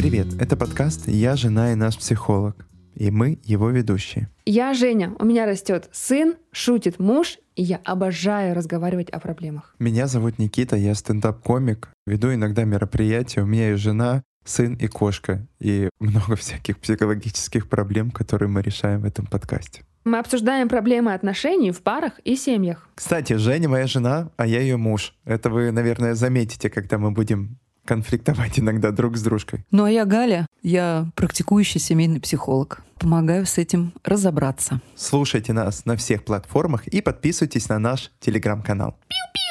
Это подкаст «Я жена и наш психолог». И мы его ведущие. Я Женя, у меня растет сын, шутит муж, и я обожаю разговаривать о проблемах. Меня зовут Никита, я стендап-комик, веду иногда мероприятия, у меня есть жена, сын и кошка, и много всяких психологических проблем, которые мы решаем в этом подкасте. Мы обсуждаем проблемы отношений в парах и семьях. Кстати, Женя моя жена, а я ее муж. Это вы, наверное, заметите, когда мы будем конфликтовать иногда друг с дружкой. Ну а я Галя, я практикующий семейный психолог. Помогаю с этим разобраться. Слушайте нас на всех платформах и подписывайтесь на наш телеграм-канал. Пиу-пиу!